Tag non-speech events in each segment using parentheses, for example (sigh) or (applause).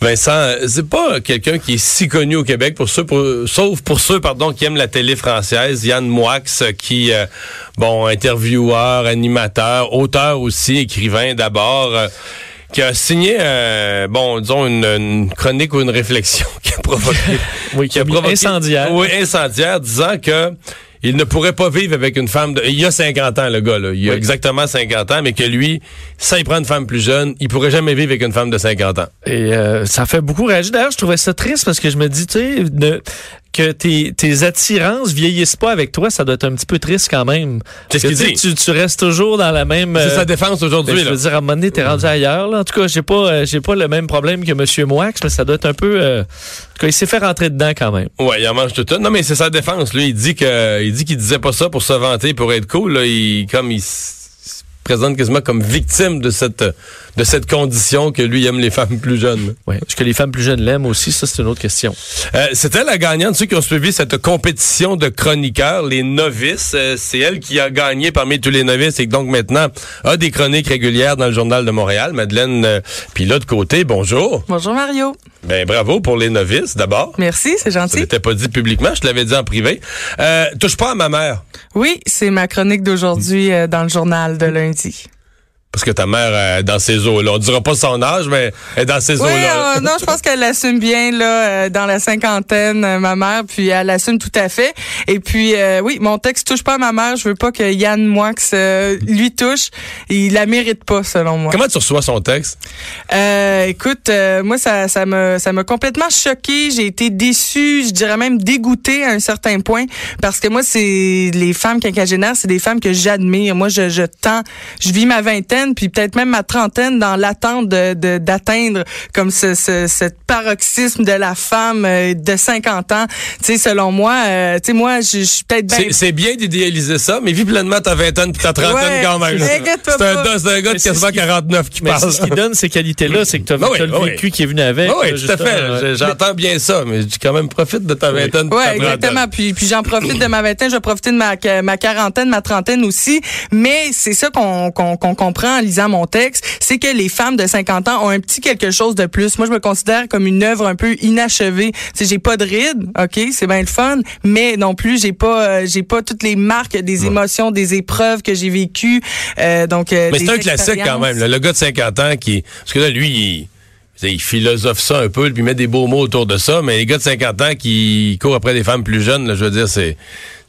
Vincent, c'est pas quelqu'un qui est si connu au Québec pour ceux, pour, sauf pour ceux, pardon, qui aiment la télé française. Yann Moix, qui, euh, bon, intervieweur, animateur, auteur aussi, écrivain d'abord. euh, qui a signé, euh, bon, disons, une, une chronique ou une réflexion (laughs) qui a provoqué... Oui, qui a provoqué- incendiaire. Oui, incendiaire, disant que il ne pourrait pas vivre avec une femme de... Il a 50 ans, le gars, là. Il a exactement 50 ans, mais que lui, ça il prend une femme plus jeune, il pourrait jamais vivre avec une femme de 50 ans. Et euh, ça fait beaucoup réagir. D'ailleurs, je trouvais ça triste parce que je me dis, tu sais, de- que tes, tes attirances vieillissent pas avec toi, ça doit être un petit peu triste quand même. C'est ce qu'il dit? Tu, tu restes toujours dans la même... C'est euh, sa défense ben, aujourd'hui, je là. veux dire, à un moment donné, t'es rendu ailleurs. Là. En tout cas, j'ai pas, euh, j'ai pas le même problème que Monsieur Moix, mais ça doit être un peu... euh, en tout cas, il s'est fait rentrer dedans quand même. Ouais, il en mange tout un. Non, mais c'est sa défense. Lui, il dit que, il dit qu'il disait pas ça pour se vanter, pour être cool. Là, il, comme il présente quasiment comme victime de cette, de cette condition que lui aime les femmes plus jeunes. Ouais. Est-ce que les femmes plus jeunes l'aiment aussi? Ça, c'est une autre question. Euh, C'était la gagnante, ceux qui ont suivi cette compétition de chroniqueurs, les novices. Euh, c'est elle qui a gagné parmi tous les novices et qui donc maintenant a des chroniques régulières dans le journal de Montréal. Madeleine, euh, puis l'autre côté, bonjour. Bonjour Mario. Ben bravo pour les novices d'abord. Merci, c'est gentil. n'était pas dit publiquement, je te l'avais dit en privé. Euh, touche pas à ma mère. Oui, c'est ma chronique d'aujourd'hui euh, dans le journal de lundi. Parce que ta mère est dans ces eaux-là. On dira pas son âge, mais elle est dans ces Oui, eaux-là. euh, non, je pense qu'elle assume bien là euh, dans la cinquantaine, euh, ma mère, puis elle assume tout à fait. Et puis euh, oui, mon texte touche pas à ma mère. Je veux pas que Yann Moix euh, lui touche. Il la mérite pas, selon moi. Comment tu reçois son texte? Euh, écoute, euh, moi ça ça me ça m'a complètement choqué. J'ai été déçue, je dirais même dégoûtée à un certain point parce que moi c'est les femmes quinquagénaires, c'est des femmes que j'admire. Moi je je tends, je vis ma vingtaine puis peut-être même ma trentaine dans l'attente de de- d'atteindre comme ce, ce cette paroxysme de la femme euh, de 50 ans. Tu sais selon moi, euh, tu sais moi je suis peut-être bien C'est- bien d'idéaliser ça, mais vis pleinement ta vingtaine puis ta trentaine Ouais, quand même. C'est un, un gars de quasiment ce qui- 49 qui Mais parle. ce qui donne ces qualités-là, c'est que tu as, oui, le oui. vécu qui est venu avec. Oui, tout à fait. J'entends bien ça, mais je dis quand même profite de ta vingtaine. puis Ouais, ta trentaine. exactement. Puis, puis j'en profite de ma vingtaine, je vais profiter de ma, ma quarantaine, ma trentaine aussi. Mais c'est ça qu'on qu'on qu'on comprend en lisant mon texte, c'est que les femmes de 50 ans ont un petit quelque chose de plus. Moi, je me considère comme une œuvre un peu inachevée. Sais, j'ai pas de rides, ok, c'est bien le fun, mais non plus, j'ai pas, euh, j'ai pas toutes les marques des émotions, des épreuves que j'ai vécues. Euh, donc, euh, Mais c'est un classique quand même. là. Le gars de 50 ans qui... Parce que là, lui, il, il philosophe ça un peu, puis il met des beaux mots autour de ça, mais les gars de 50 ans qui courent après des femmes plus jeunes, là, je veux dire, c'est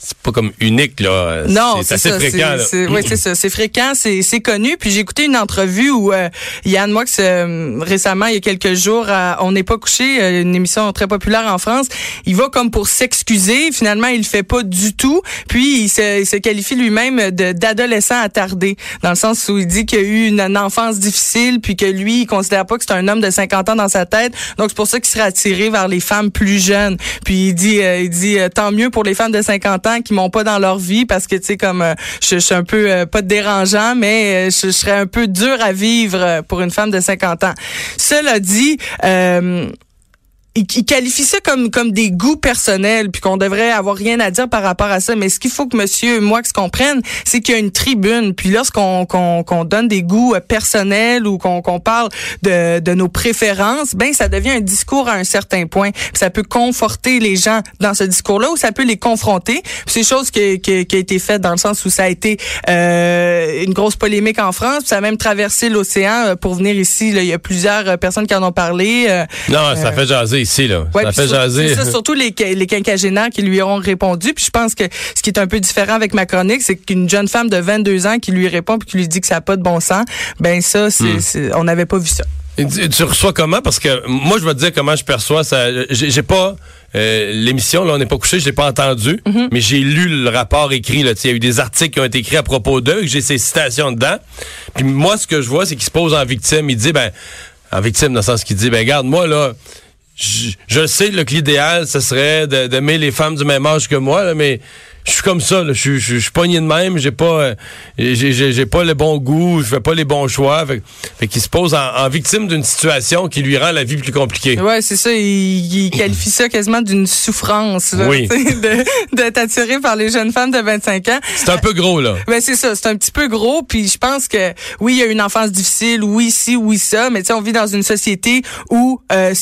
c'est pas comme unique, là. Non, c'est assez ça. fréquent. c'est- Oui, c'est ça. C'est fréquent, c'est c'est connu. Puis j'ai écouté une entrevue où euh, Yann Moix, euh, récemment, il y a quelques jours, à On n'est pas couché, euh, une émission très populaire en France, il va comme pour s'excuser. Finalement, il le fait pas du tout. Puis il se, il se qualifie lui-même de- d'adolescent attardé, dans le sens où il dit qu'il a eu une, une enfance difficile, puis que lui, il considère pas que c'est un homme de 50 ans dans sa tête. Donc c'est pour ça qu'il serait attiré vers les femmes plus jeunes. Puis il dit, euh, il dit euh, tant mieux pour les femmes de 50 ans qui m'ont pas dans leur vie parce que tu sais comme euh, je, suis un peu euh, pas dérangeant mais euh, je, je serais un peu dur à vivre euh, pour une femme de 50 ans. Cela dit, il, il qualifie ça comme comme des goûts personnels puis qu'on devrait avoir rien à dire par rapport à ça. Mais ce qu'il faut que monsieur moi comprenne c'est qu'il y a une tribune. Puis lorsqu'on qu'on qu'on donne des goûts euh, personnels ou qu'on qu'on parle de de nos préférences ben ça devient un discours à un certain point. Puis ça peut conforter les gens dans ce discours là ou ça peut les confronter. Puis c'est chose qui, qui, qui a été faite dans le sens où ça a été euh, une grosse polémique en France. Puis ça a même traversé l'océan euh, pour venir ici là. il y a plusieurs euh, personnes qui en ont parlé euh, Non, ça fait jaser ici, là. Ouais, ça fait sur- jaser. c'est ça, surtout les, les quinquagénaires qui lui auront répondu. Puis je pense que ce qui est un peu différent avec ma chronique, c'est qu'une jeune femme de 22 ans qui lui répond puis qui lui dit que ça n'a pas de bon sens, ben ça, c'est, Hmm. on n'avait pas vu ça. Et Tu, reçois comment? Parce que moi, je vais te dire comment je perçois ça. J'ai pas euh, l'émission, là, on n'est pas couché, je l'ai pas entendu, Mm-hmm. mais j'ai lu le rapport écrit. Là. Il y a eu des articles qui ont été écrits à propos d'eux, j'ai ces citations dedans. Puis moi, ce que je vois, c'est qu'il se pose en victime. Il dit, ben, en victime, dans le sens qu'il dit, ben, regarde, moi, là, je, sais là, que l'idéal, ce serait d'aimer les femmes du même âge que moi, mais je suis comme ça, là. Je suis- je suis pogné de même, j'ai pas, euh, j'ai- pas le bon goût, je fais pas les bons choix. Fait, fait qu'il se pose en, en victime d'une situation qui lui rend la vie plus compliquée. Ouais, c'est ça. Il, il qualifie ça quasiment d'une souffrance. Là, Oui. (laughs) D'être attiré par les jeunes femmes de 25 ans. C'est un peu gros, là. Ben c'est ça, c'est un petit peu gros, puis je pense que oui, il y a une enfance difficile, oui ci, oui ça, mais tu sais, on vit dans une société où euh,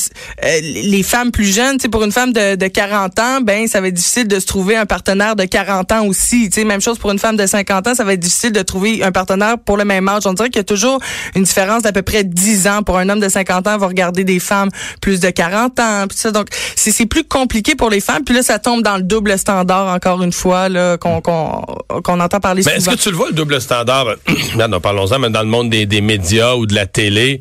euh, les femmes plus jeunes, tu sais, pour une femme de, de 40 ans, ben ça va être difficile de se trouver un partenaire de 40 ans aussi. Tu sais, même chose pour une femme de 50 ans, ça va être difficile de trouver un partenaire pour le même âge. On dirait qu'il y a toujours une différence d'à peu près 10 ans. Pour un homme de 50 ans, va regarder des femmes plus de 40 ans, puis ça. Donc c'est plus compliqué pour les femmes, puis là ça tombe dans le double standard encore une fois qu'on entend parler Mais est-ce souvent. que tu le vois, le double standard? (clears throat) Non, parlons-en, mais dans le monde des, des médias ou de la télé.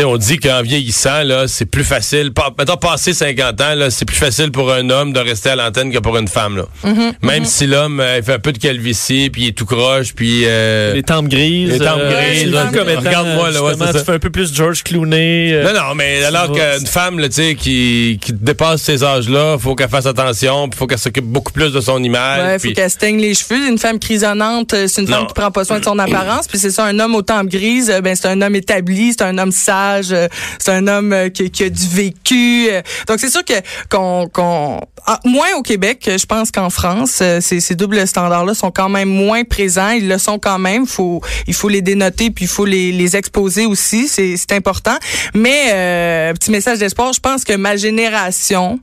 On dit qu'en vieillissant, là, c'est plus facile. Pa- Mettons, passé 50 ans, là, c'est plus facile pour un homme de rester à l'antenne que pour une femme, là. Mm-hmm, Même si l'homme, euh, il fait un peu de calvitie, puis il est tout croche, puis... euh, Les tempes grises. Les tempes euh, grises, regarde-moi, là, ouais, ça. Tu fais un peu plus George Clooney. euh, Non, non, mais alors qu'une femme, là, tu sais, qui, qui dépasse ces âges-là, faut qu'elle fasse attention, puis faut qu'elle s'occupe beaucoup plus de son image. Ouais, faut puis- qu'elle se teigne les cheveux. Une femme crisonnante, c'est une femme Non. qui prend pas soin de son apparence. Puis c'est ça, un homme aux tempes grises, ben c'est un homme établi, c'est un homme sage, euh, c'est un homme euh, qui, a du vécu. euh. Donc c'est sûr que qu'on ah, moins au Québec, je pense qu'en France, ces, doubles standards-là sont quand même moins présents. Ils le sont quand même. Faut il faut les dénoter puis il faut les, exposer aussi. C'est important. Mais petit message d'espoir, je pense que ma génération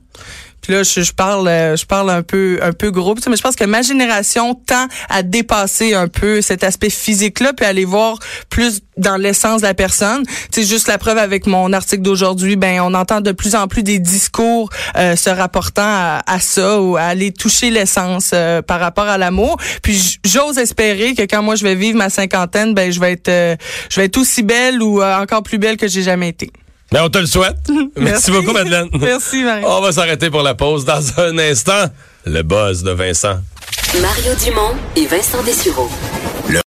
puis là, je, je parle, euh, je parle un peu, un peu gros, mais je pense que ma génération tend à dépasser un peu cet aspect physique-là, puis aller voir plus dans l'essence de la personne. C'est juste la preuve avec mon article d'aujourd'hui. Ben, on entend de plus en plus des discours euh, se rapportant à, à ça ou à aller toucher l'essence euh, par rapport à l'amour. Puis j'ose espérer que quand moi je vais vivre ma cinquantaine, ben je vais être, euh, je vais être aussi belle ou euh, encore plus belle que j'ai jamais été. Mais on te le souhaite. (laughs) Merci beaucoup, Madeleine. Merci, Marie. On va s'arrêter pour la pause dans un instant. Le buzz de Vincent. Mario Dumont et Vincent Dessureau.